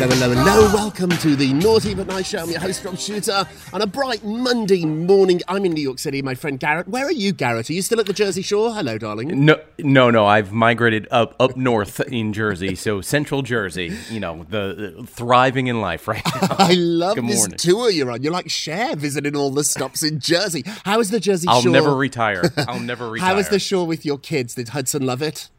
Hello, hello, hello. Welcome to the Naughty But Nice Show. I'm your host, Rob Shuter. On a bright Monday morning, I'm in New York City. My friend Garrett. Where are you, Garrett? Are you still at the Jersey Shore? Hello, darling. No, no, no. I've migrated up up north in Jersey, so Central Jersey. You know, the, the thriving in life right now. I love Good this morning. tour you're on. You're like Cher visiting all the stops in Jersey. How is the Jersey I'll Shore? never retire. I'll never retire. How is the shore with your kids? Did Hudson love it?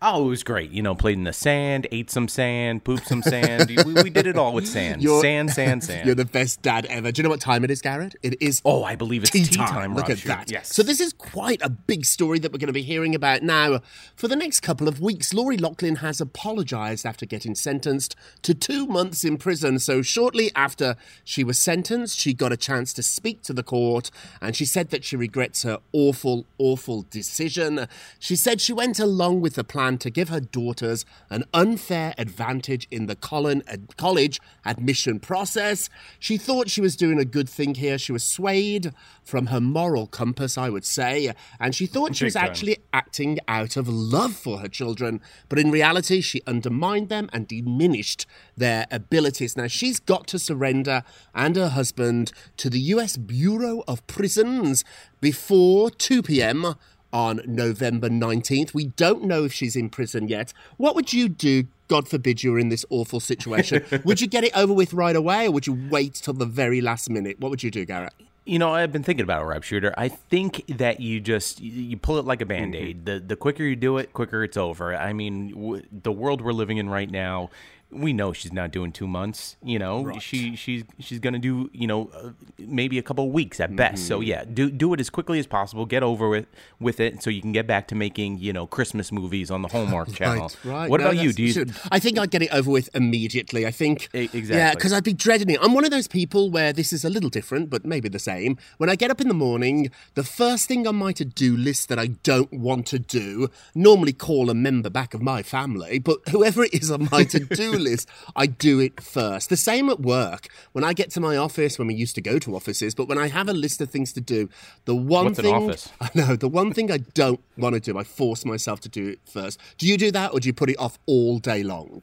Oh, it was great. You know, played in the sand, ate some sand, pooped some sand. we, we did it all with sand. You're- sand, sand, sand. You're the best dad ever. Do you know what time it is, Garrett? It is oh, I believe it's tea tea, time. Look Rob. at that. Yes. So this is quite a big story that we're going to be hearing about now. For the next couple of weeks, Lori Loughlin has apologised after getting sentenced to two months in prison. So shortly after she was sentenced, she got a chance to speak to the court and she said that she regrets her awful, awful decision. She said she went along with the plan to give her daughters an unfair advantage in the uh, college admission process. She thought she was doing a good thing here. She was swayed from her moral compass, I would say, and she thought she was actually acting out of love for her children. But in reality, she undermined them and diminished their abilities. Now, she's got to surrender and her husband to the US Bureau of Prisons before 2 p.m. on November 19th. We don't know if she's in prison yet. What would you do? God forbid you were in this awful situation. would you get it over with right away or would you wait till the very last minute? What would you do, Garrett? You know, I've been thinking about it, Rob Shuter. I think that you just you- pull it like a band aid. Mm-hmm. The the quicker you do it, quicker it's over. I mean, w- the world we're living in right now. We know she's not doing two months. You know, she she's she's gonna do you know uh, maybe a couple of weeks at best. So yeah, do do it as quickly as possible. Get over with with it, so you can get back to making you know Christmas movies on the Hallmark Channel. Right, right. What No, about you? Do you? should. I think I'd get it over with immediately. I think. E- Yeah, because I'd be dreading it. I'm one of those people where this is a little different, but maybe the same. When I get up in the morning, the first thing on my to do list that I don't want to do, normally call a member back of my family, but whoever it is on my to do list, I do it first. The same at work. When I get to my office, when we used to go to offices, but when I have a list of things to do, the one What's thing. office? I know, the one thing I don't want to do, I force myself to do it first. Do you do that or do you put it off all day long?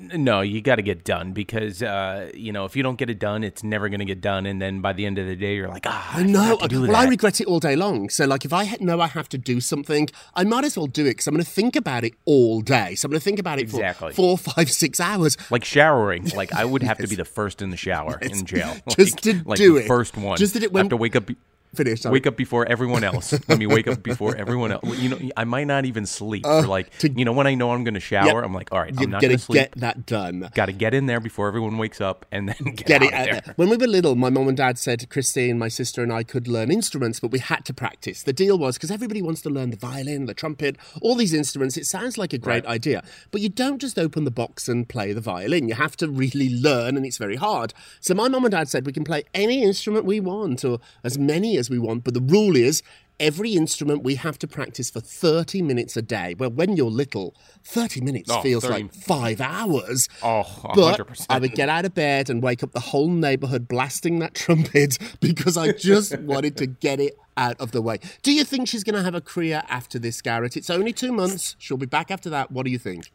No, you got to get done because uh, you know if you don't get it done, it's never going to get done, and then by the end of the day, you're like, ah, I, know. forgot to do Well, I regret it all day long. So, like, if I know I have to do something, I might as well do it because I'm going to think about it all day. So I'm going to think about it Exactly. for four, five, six hours. like showering. Like I would have to be the first in the shower in jail. Just like, to like do the it. First one. Just did it I have to wake up. Finish. sorry. Wake up before everyone else. Let me wake up before everyone else. You know, I might not even sleep for like, Uh, to- you know, when I know I'm going to shower, Yep. I'm like, all right, I'm not going to sleep. get that done. Got to get in there before everyone wakes up, and then get, Get out it out there. there. When we were little, my mum and dad said Christine, my sister, and I could learn instruments, but we had to practice. The deal was because everybody wants to learn the violin, the trumpet, all these instruments. It sounds like a great Right. idea, but you don't just open the box and play the violin. You have to really learn, and it's very hard. So my mum and dad said we can play any instrument we want, or as many as we want, but the rule is. Every instrument we have to practice for 30 minutes a day. Well, when you're little, 30 minutes Oh, feels 30 like five hours. Oh, But 100%. I would get out of bed and wake up the whole neighborhood blasting that trumpet because I just wanted to get it out of the way. Do you think she's going to have a career after this, Garrett? It's only two months. She'll be back after that. What do you think?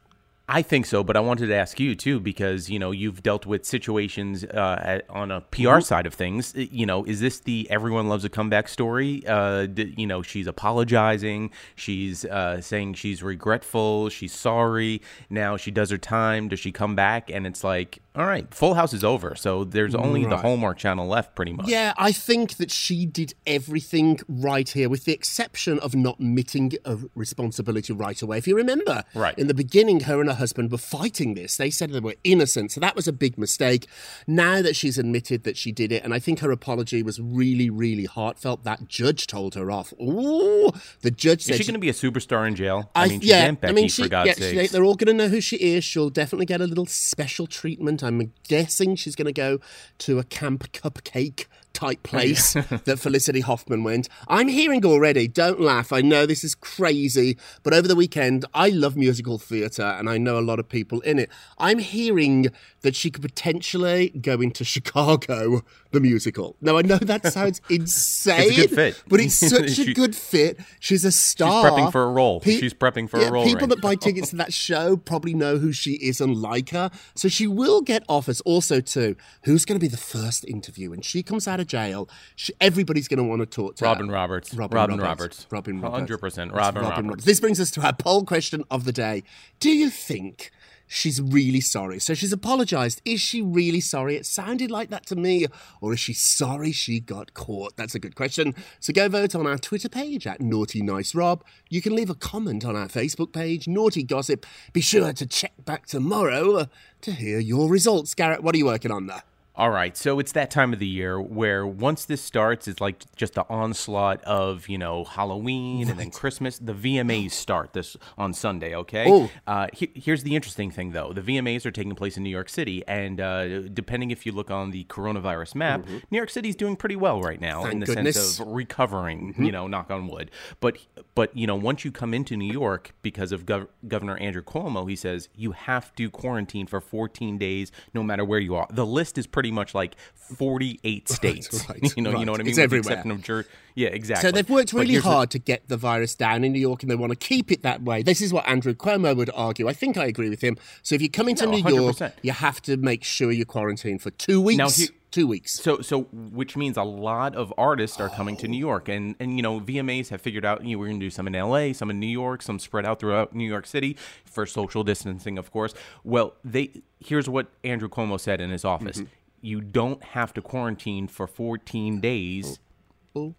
I think so, but I wanted to ask you too because you know you've dealt with situations uh, at, on a PR Mm-hmm. side of things. Uh, You know, is this the everyone loves a comeback story? Uh, d- you know, she's apologizing, she's uh, saying she's regretful, she's sorry. Now she does her time. Does she come back? And it's like, all right, Full House is over, so there's only the Hallmark Channel left, pretty much. Yeah, I think that she did everything right here, with the exception of not admitting a responsibility right away. If you remember, Right. in the beginning, her and her husband were fighting this. They said they were innocent, so that was a big mistake. Now that she's admitted that she did it, and I think her apology was really, really heartfelt. That judge told her off. Ooh, the judge said Is she she- going to be a superstar in jail? I, mean, she's yeah, Becky, I mean, she, for God's yeah, sakes. they're all going to know who she is. She'll definitely get a little special treatment. I'm guessing she's going to go to a camp cupcake type place that Felicity Huffman went. I'm hearing already, don't laugh. I know this is crazy, but over the weekend, I love musical theatre and I know a lot of people in it. I'm hearing that she could potentially go into Chicago, the musical. Now, I know that sounds insane, fit. but it's such a good fit. She's a star. prepping for a role. She's prepping for a role People right that buy tickets to that show probably know who she is and like her. So she will get offers. Also, too, who's going to be the first interview? When she comes out of jail, she, everybody's going to want to talk to Robin her. Roberts. Robin, Robin Roberts. Roberts. Robin Roberts. 100% It's Robin Roberts. This brings us to our poll question of the day. Do you think she's really sorry? So she's apologized. Is she really sorry? It sounded like that to me. Or is she sorry she got caught? That's a good question. So go vote on our Twitter page at Naughty Nice Rob. You can leave a comment on our Facebook page, Naughty Gossip. Be sure to check back tomorrow to hear your results. Garrett, what are you working on there? All right, so it's that time of the year where once this starts, it's like just the onslaught of you know Halloween and then Christmas. The VMAs start this on Sunday. Okay. Uh, he- here's the interesting thing, though: the VMAs are taking place in New York City, and uh, depending if you look on the coronavirus map, New York City's doing pretty well right now Mm-hmm. Thank in the goodness. Mm-hmm. sense of recovering. You know, knock on wood. But but you know, once you come into New York because of Gov- Governor Andrew Cuomo, he says you have to quarantine for 14 days, no matter where you are. The list is pretty much like 48 states. right, you know, you know what I mean. It's With the everywhere. exception of Jer- yeah, exactly. So they've worked really the- hard to get the virus down in New York and they want to keep it that way. This is what Andrew Cuomo would argue. I think I agree with him. So if you come into No, New York, 100%. you have to make sure you quarantine for two weeks. Now, two weeks. So, so which means a lot of artists are coming to New York, and and you know VMAs have figured out you know we're going to do some in L.A., some in New York, some spread out throughout New York City for social distancing, of course. Well, they here's what Andrew Cuomo said in his office: Mm-hmm. you don't have to quarantine for 14 days.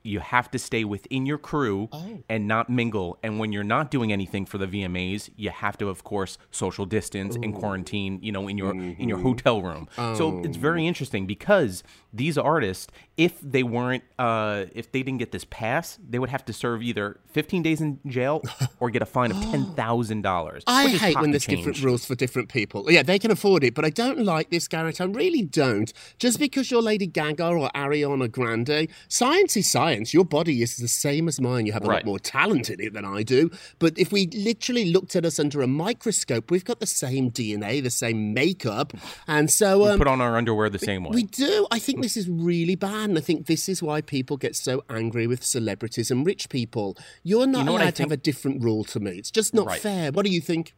You have to stay within your crew Oh. and not mingle. And when you're not doing anything for the VMAs, you have to, of course, social distance and quarantine. You know, in your in Mm-hmm. your hotel room. So it's Oh. very interesting because these artists, if they weren't, uh, if they didn't get this pass, they would have to serve either 15 days in jail or get a fine of ten thousand dollars. I hate when there's different rules for different people. Yeah, they can afford it, but I don't like this, Garrett. I really don't. Just because you're Lady Gaga or Ariana Grande, science is science. Your body is the same as mine. You have a lot more talent in it than I do. But if we literally looked at us under a microscope, we've got the same DNA, the same makeup, and so um, Put on our underwear the same way. we do. I think this is really bad, and I think this is why people get so angry with celebrities and rich people. You're not know allowed to have a different rule to me. It's just not Right. fair. What do you think?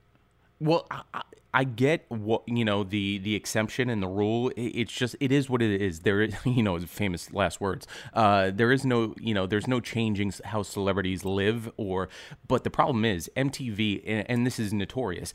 Well, I, I- get what you know the the exception and the rule. It's just it is what it is. There, is, you know, famous last words. Uh, there is no you know there's no changing how celebrities live or. But the problem is MTV, and, and this is notorious.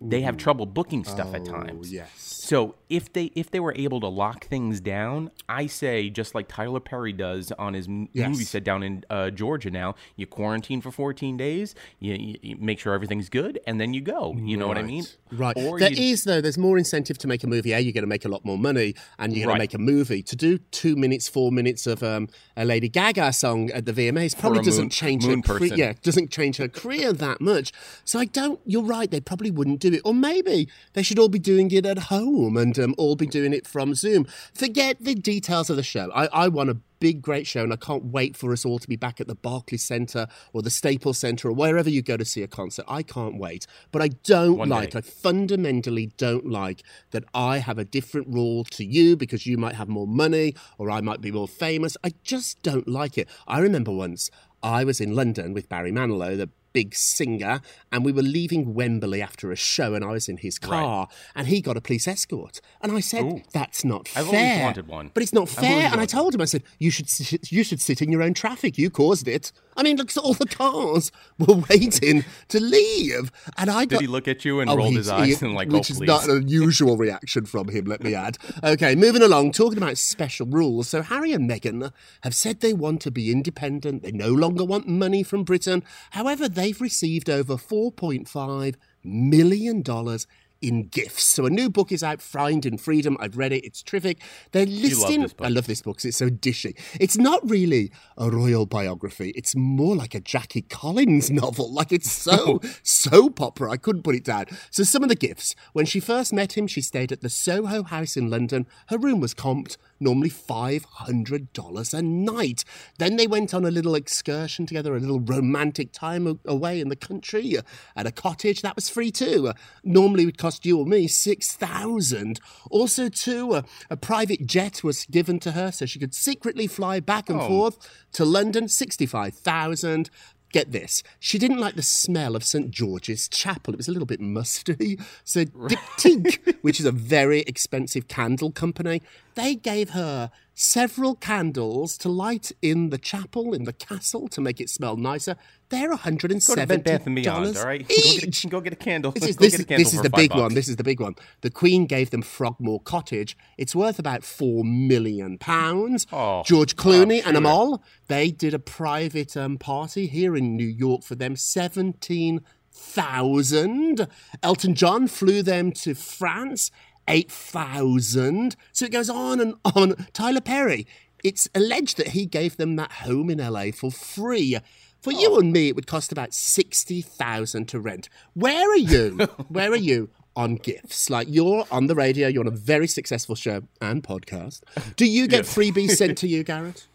They have trouble booking stuff at times. yes. So if they if they were able to lock things down, I say just like Tyler Perry does on his Yes. movie set down in uh, Georgia. Now you quarantine for 14 days, you, you, make sure everything's good, and then you go. You know what I mean? Right. Or There is though. There's more incentive to make a movie. A, you're going to make a lot more money, and you're going Right. to make a movie. To do two minutes, four minutes of um, a Lady Gaga song at the VMAs probably doesn't moon- change moon her. person. yeah, doesn't change her career that much. So I don't. You're right. They probably wouldn't do it, or maybe they should all be doing it at home and um, all be doing it from Zoom. Forget the details of the show. I, I want a big, great show, and I can't wait for us all to be back at the Barclays Centre or the Staples Centre or wherever you go to see a concert. I can't wait. But I don't One like, day. I fundamentally don't like that I have a different rule to you because you might have more money or I might be more famous. I just don't like it. I remember once I was in London with Barry Manilow, the big singer, and we were leaving Wembley after a show, and I was in his car, and he got a police escort, and I said, Ooh. "That's not I've fair." always wanted one. But it's not I've fair. And I told him, I said, "You should sit, you should sit in your own traffic. You caused it." I mean, look, all the cars were waiting to leave, and I got. Did he look at you and Oh, rolled his eyes he- and like, which oh is not an unusual reaction from him, let me add. Okay, moving along, talking about special rules. So Harry and Meghan have said they want to be independent. They no longer want money from Britain. However, they've received over four point five million dollars. In gifts. So, a new book is out, Finding Freedom. I've read it, it's terrific. They're listing. book. I love this book 'cause it's so dishy. It's not really a royal biography, it's more like a Jackie Collins novel. Like, it's so, soap opera. I couldn't put it down. So, some of the gifts. When she first met him, she stayed at the Soho House in London. Her room was comped, normally $500 a night. Then they went on a little excursion together, a little romantic time away in the country uh, at a cottage. That was free too. Uh, normally would cost you or me 6000 Also, too, uh, a private jet was given to her so she could secretly fly back and forth to London, 65000 Get this. She didn't like the smell of St. George's Chapel. It was a little bit musty. So Diptyque, which is a very expensive candle company, they gave her several candles to light in the chapel, in the castle, to make it smell nicer. They're Go $170 to Bed Bath and Beyond, all right? Go get, each. a, go get a candle. This is, go this, get a is- candle this is the big bucks. one. This is the big one. The Queen gave them Frogmore Cottage. It's worth about four million pounds. Oh, George Clooney and sure. Amal, they did a private um, party here in New York for them. Seventeen thousand. Elton John flew them to France. Eight thousand. So it goes on and on. Tyler Perry. It's alleged that he gave them that home in LA for free. For Oh. you and me, it would cost about sixty thousand to rent. Where are you? Where are you on gifts? Like you're on the radio, you're on a very successful show and podcast. Do you get freebies sent to you, Garrett?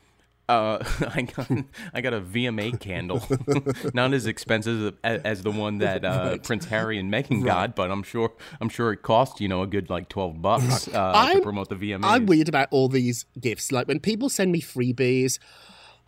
Uh, I got I got a VMA candle, not as expensive as, as the one that uh, Prince Harry and Meghan got, but I'm sure I'm sure it cost you know a good like twelve bucks uh, to promote the VMA. I'm weird about all these gifts. Like when people send me freebies,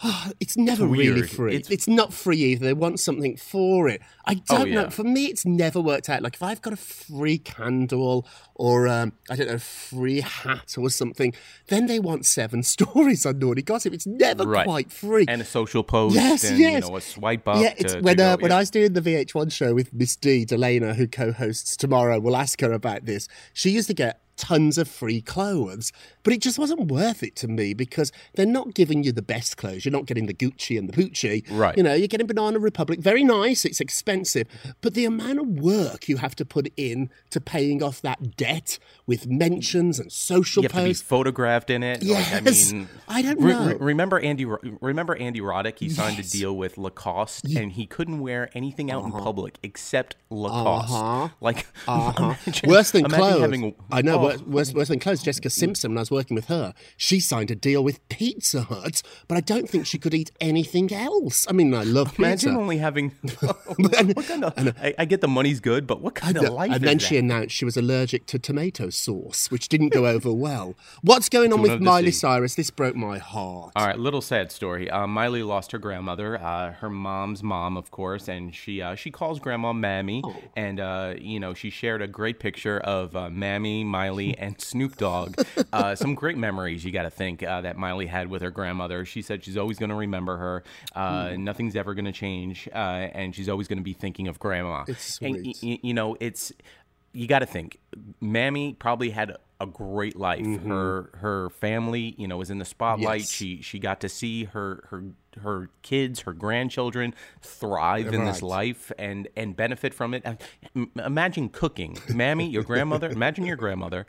it's never really free. It's, It's- not free either. They want something for it. I don't know. yeah. For me, it's never worked out. Like if I've got a free candle or um, I don't know, free hat or something, then they want seven stories on Naughty Gossip. It's never Right. quite free. and a social post Yes, and yes. you know a swipe up. Yeah, it's to, when uh, when yeah. I was doing the VH1 show with Miss D Delana, who co-hosts tomorrow, we'll ask her about this. She used to get tons of free clothes, but it just wasn't worth it to me because they're not giving you the best clothes. You're not getting the Gucci and the Poochie. Right. You know, you're getting Banana Republic. Very nice. It's expensive, but the amount of work you have to put in to paying off that debt with mentions and social you have to be photographed in it. Yes. like, I mean, I don't know. re- remember Andy? Remember Andy Roddick? He signed Yes. a deal with Lacoste, and he couldn't wear anything out in public except Lacoste. Uh-huh. Like, Uh-huh. imagine- Worse than clothes. having- I know. oh, worse, worse, worse than clothes. Jessica Simpson, when I was working with her, she signed a deal with Pizza Hut, but I don't think she could eat anything else. I mean, I love Imagine pizza. only having. what kind of? I, I get the money's good, but what kind of life and then that? she announced she was allergic to tomato sauce, which didn't go over well. What's going on with Miley. Cyrus? This broke my heart. All right, little sad story. Uh, Miley lost her grandmother, uh, her mom's mom, of course, and she uh, she calls grandma Mammy, Oh. and uh, you know she shared a great picture of uh, Mammy, Miley, and Snoop Dogg. Uh, some great memories you got to think uh, that Miley had with her grandmother. She said she's always going to remember her. Uh, Hmm. Nothing's ever going to change, uh, and she's always going to be thinking of grandma. It's And, sweet. y- y- you know, it's you got to think. Mammy probably had a great life. Mm-hmm. Her her family, you know, was in the spotlight. Yes. She she got to see her her her kids, her grandchildren thrive in this life and and benefit from it. Imagine cooking, Mammy, your grandmother. Imagine your grandmother,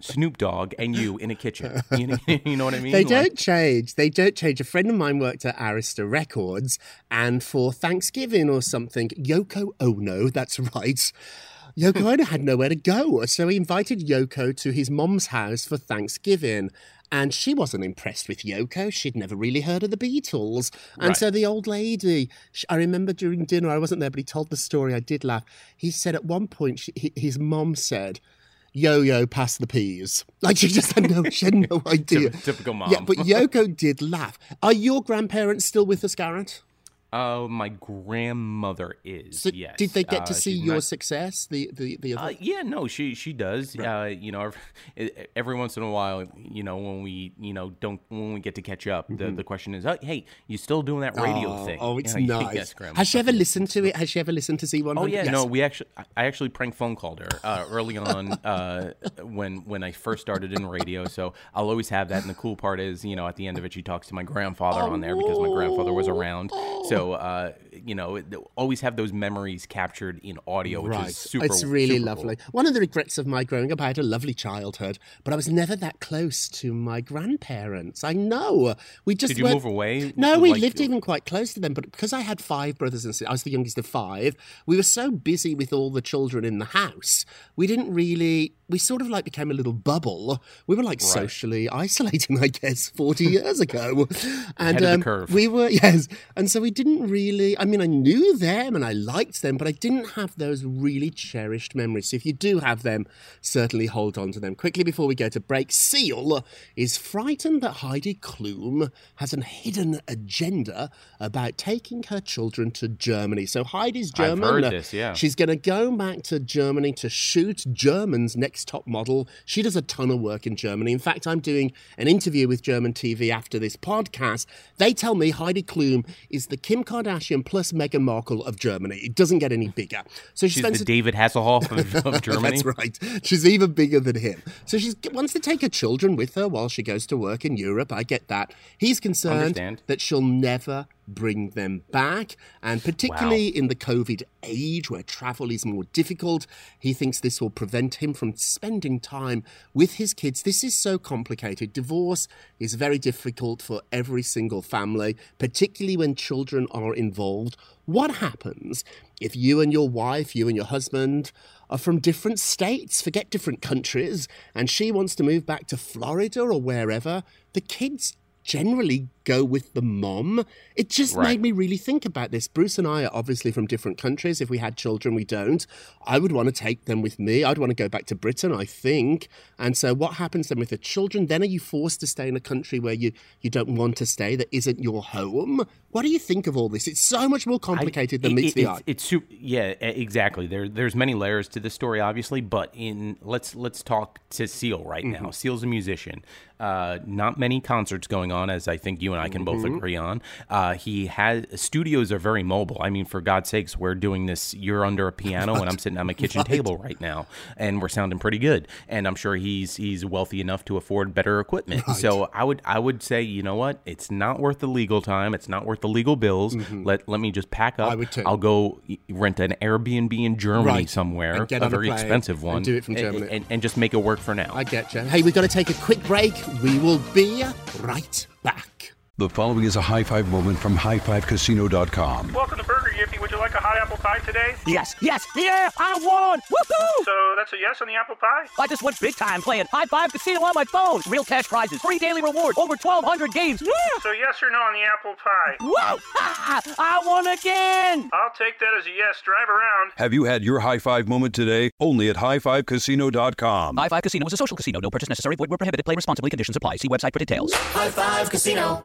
Snoop Dogg, and you in a kitchen. You know, you know what I mean? They don't change. They don't change. A friend of mine worked at Arista Records, and for Thanksgiving or something, Yoko Ono, that's right. Yoko Ono had nowhere to go, so he invited Yoko to his mom's house for Thanksgiving. And she wasn't impressed with Yoko. She'd never really heard of the Beatles. And Right. so the old lady, I remember during dinner, I wasn't there, but he told the story. I did laugh. He said at one point, she, his mom said, Yo yo, pass the peas. Like she just had no, she had no idea. typical mom. Yeah, but Yoko did laugh. Are your grandparents still with us, Garrett? Uh, my grandmother is. So yes. Did they get Uh, to see your success? The the the Uh, yeah, no, she she does. Uh, you know, every, every once in a while, you know, when we you know don't when we get to catch up, the, the question is, oh, hey, you still doing that radio oh, thing? oh, it's Yeah, nice. Yes, grandma. Has she ever listened to it? Has she ever listened to Z100? Oh yeah, Yes. no, we actually, I actually prank phone called her uh, early on uh, when when I first started in radio. So I'll always have that. And the cool part is, you know, at the end of it, she talks to my grandfather on there because my grandfather was around. So uh, you know, always have those memories captured in audio, which Right. is super. it's really super cool. lovely. One of the regrets of my growing up, I had a lovely childhood, but I was never that close to my grandparents. I know. We just Did you move away? No, we Like- lived even quite close to them, but because I had five brothers and sisters, I was the youngest of five. We were so busy with all the children in the house, we didn't really. We sort of like became a little bubble. We were like socially isolating, I guess, forty years ago, and Ahead of the um, we were yes, and so we didn't really. I mean, I knew them and I liked them, but I didn't have those really cherished memories. So if you do have them, certainly hold on to them. Quickly before we go to break, Seal is frightened that Heidi Klum has a hidden agenda about taking her children to Germany. So Heidi's German. I've heard this, yeah. She's going to go back to Germany to shoot German's next top model. She does a ton of work in Germany. In fact, I'm doing an interview with German TV after this podcast. They tell me Heidi Klum is the Kim Kardashian plus Meghan Markle of Germany. It doesn't get any bigger. So she She's spends the David Hasselhoff of, of Germany. That's right. She's even bigger than him. So she wants to take her children with her while she goes to work in Europe. I get that. He's concerned Understand. that she'll never bring them back. And particularly in the COVID age where travel is more difficult, he thinks this will prevent him from spending time with his kids. This is so complicated. Divorce is very difficult for every single family, particularly when children are involved. What happens if you and your wife, you and your husband, are from different states, forget different countries, and she wants to move back to Florida or wherever? The kids generally go with the mom. It just Right. made me really think about this. Bruce and I are obviously from different countries. If we had children, we don't. I would want to take them with me. I'd want to go back to Britain, I think. And so what happens then with the children? Then are you forced to stay in a country where you, you don't want to stay, that isn't your home? What do you think of all this? It's so much more complicated than it- meets it- the it's, eye. It's super, yeah, exactly. There, there's many layers to this story, obviously. But in let's let's talk to Seal right Mm-hmm. now. Seal's a musician. Uh, not many concerts going on, as I think you and I can both Mm-hmm. agree on. Uh, he has studios are very mobile. I mean, for God's sakes, we're doing this. You're under a piano, and I'm sitting on my kitchen table right now, and we're sounding pretty good. And I'm sure he's he's wealthy enough to afford better equipment. So I would I would say, you know what? It's not worth the legal time. It's not worth the legal bills. Let let me just pack up. Mm-hmm. I would too. I'll go rent an Airbnb in Germany Right. somewhere, And a very expensive and one, do it from and- Germany. and, and just make it work for now. I get you. Hey, we've got to take a quick break. We will be right back. The following is a high five moment from highfivecasino.com. Welcome to Burger Yippee. Would you like a hot apple pie today? Yes, yes, yeah, I won! Woohoo! So that's a yes on the apple pie? I just went big time playing High Five Casino on my phone. Real cash prizes, free daily rewards, over 1,200 games. Yeah! So yes or no on the apple pie? Whoa! Ha! I won again! I'll take that as a yes. Drive around. Have you had your high five moment today? Only at highfivecasino.com. High Five Casino is a social casino. No purchase necessary. Void where prohibited. Play responsibly. Conditions apply. See website for details. High Five Casino.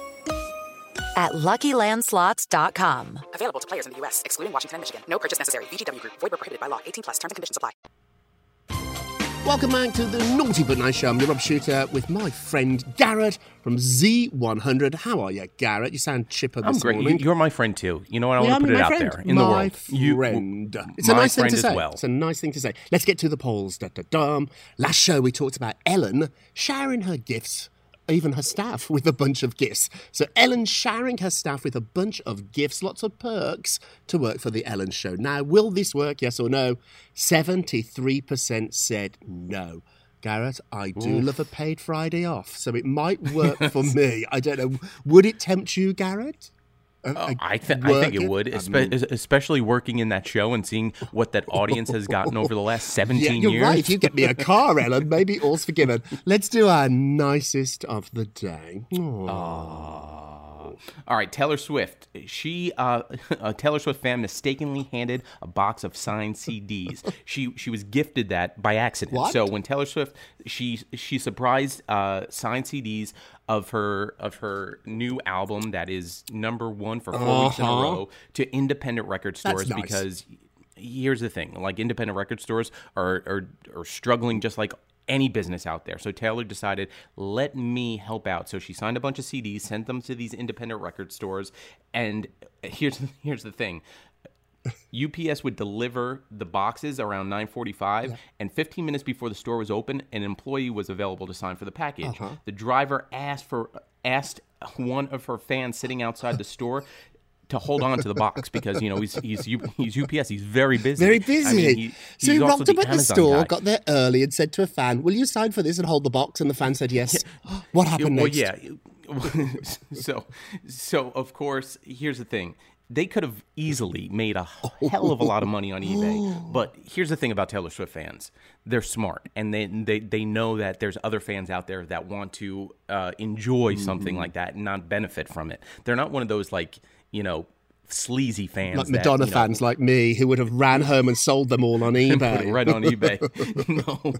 at LuckyLandSlots.com. Available to players in the U.S., excluding Washington and Michigan. No purchase necessary. VGW Group. Void where prohibited by law. 18 plus. Terms and conditions apply. Welcome back to the Naughty But Nice Show. I'm your Rob Shuter with my friend Garrett from Z100. How are you, Garrett? You sound chipper I'm this great. You- morning. You're my friend too. You know what? I Yeah, want to put it out friend. there in my the world. You- friend. it's a my nice thing to say. well. It's a nice thing to say. Let's get to the polls. Da, da, dum. Last show we talked about Ellen sharing her gifts, even her staff, with a bunch of gifts. So Ellen sharing her staff with a bunch of gifts, lots of perks to work for the Ellen Show. Now, will this work? Yes or no? Seventy-three percent said no. Garrett, I do Oof. love a paid Friday off, so it might work for me. I don't know. Would it tempt you, Garrett? Uh, oh, a- a I, th- I think it would, espe- especially working in that show and seeing what that audience has gotten over the last 17 yeah, you're years. right. If you get me a car, Ellen, maybe all's forgiven. Let's do our nicest of the day. All right, Taylor Swift. She, uh, a Taylor Swift fan, mistakenly handed a box of signed CDs. she she was gifted that by accident. What? So when Taylor Swift, she she surprised uh, signed CDs of her of her new album that is number one for 4 weeks in a Uh-huh. row to independent record stores nice. because here's the thing like independent record stores are, are are struggling just like any business out there so taylor decided let me help out so she signed a bunch of cds sent them to these independent record stores and here's here's the thing UPS would deliver the boxes around 9:45 and 15 minutes before the store was open an employee was available to sign for the package. Uh-huh. The driver asked for asked one of her fans sitting outside the store to hold on to the box because you know he's he's he's UPS he's very busy. Very busy. I mean, he, so he rocked up at the Amazon store, guy. got there early, and said to a fan, "Will you sign for this and hold the box?" And the fan said yes. what happened well, next? yeah. so, so of course, here's the thing. They could have easily made a hell of a lot of money on eBay. But here's the thing about Taylor Swift fans: they're smart, and they they, they know that there's other fans out there that want to uh, enjoy something Mhm. like that and not benefit from it. They're not one of those like you know sleazy fans, like that, Madonna you know, fans like me who would have ran home and sold them all on eBay. put it right on eBay. no,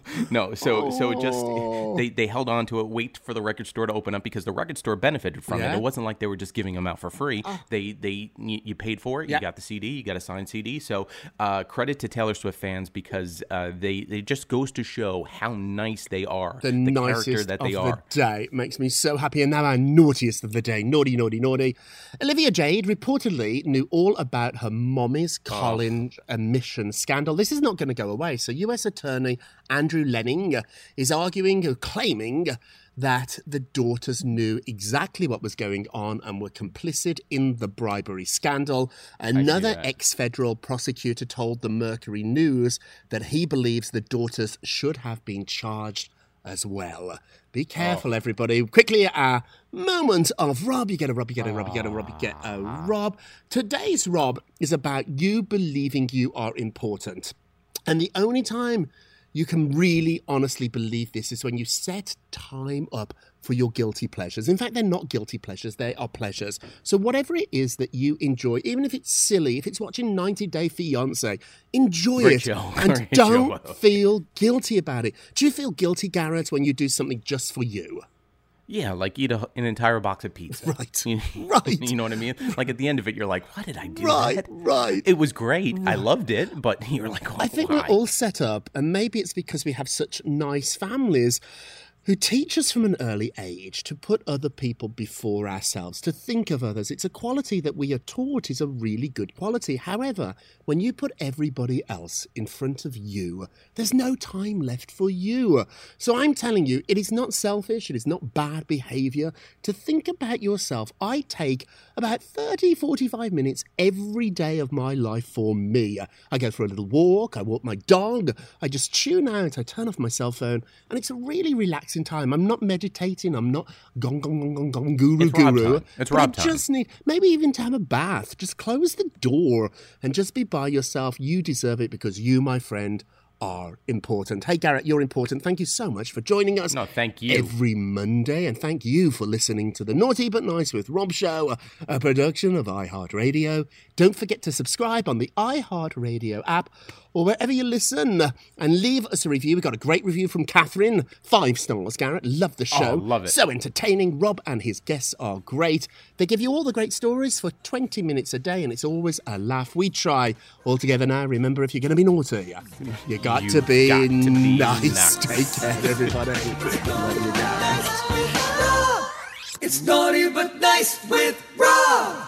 no. So so it Oh. just they they held on to it, wait for the record store to open up because the record store benefited from Yeah. it. It wasn't like they were just giving them out for free. Oh. They they you, you paid for it. Yeah. You got the CD. You got a signed CD. So uh, credit to Taylor Swift fans because uh, they they just goes to show how nice they are. the, character nicest that they of are. the day. It makes me so happy. And now our naughtiest of the day. Naughty, naughty, naughty. Olivia Jade reportedly knew all about her mommy's Oh. college admission scandal. This is not going to go away. So US Attorney Andrew Lelling is arguing or claiming that the daughters knew exactly what was going on and were complicit in the bribery scandal. Another ex federal prosecutor told the Mercury News that he believes the daughters should have been charged as well. Be oh. careful, everybody. Quickly, our moment of Rob. You get a Rob, you get a Rob, you get a Rob, you get a ah. Rob. Today's Rob is about you believing you are important. And the only time you can really honestly believe this is when you set time up for your guilty pleasures. In fact, they're not guilty pleasures, they are pleasures. So, whatever it is that you enjoy, even if it's silly, if it's watching 90 Day Fiance, enjoy Great it and Great don't feel guilty about it. Do you feel guilty, Garrett, when you do something just for you? Yeah, like eat a, an entire box of pizza. Right. You, Right. You know what I mean? Like at the end of it, you're like, why did I do Right, that? right. It was great. I loved it, but you're like, oh, I think why? we're all set up, and maybe it's because we have such nice families who teach us from an early age to put other people before ourselves, to think of others. It's a quality that we are taught is a really good quality. However, when you put everybody else in front of you, there's no time left for you. So I'm telling you, it is not selfish, it is not bad behavior to think about yourself. I take about 30, 45 minutes every day of my life for me. I go for a little walk, I walk my dog, I just tune out, I turn off my cell phone, and it's a really relaxing time. I'm not meditating, I'm not gong gong gong gong gong guru It's Rob guru. time. It's Rob I just need maybe even to have a bath. Just close the door and just be by yourself. You deserve it because you, my friend, are important. Hey Garrett, you're important. Thank you so much for joining us. No, thank you. Every Monday, and thank you for listening to the Naughty But Nice with Rob Show, a, a production of iHeartRadio. Don't forget to subscribe on the iHeartRadio app or wherever you listen and leave us a review. We got a great review from Catherine. Five stars, Garrett. Love the oh, show. Oh, love it. So entertaining. Rob and his guests are great. They give you all the great stories for 20 minutes a day, and it's always a laugh. We try all together now. Remember, if you're going to be naughty, you got You to be got to be nice. nice. Take care, everybody. Love you guys. It's naughty but nice with Rob.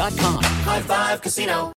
High Five Casino.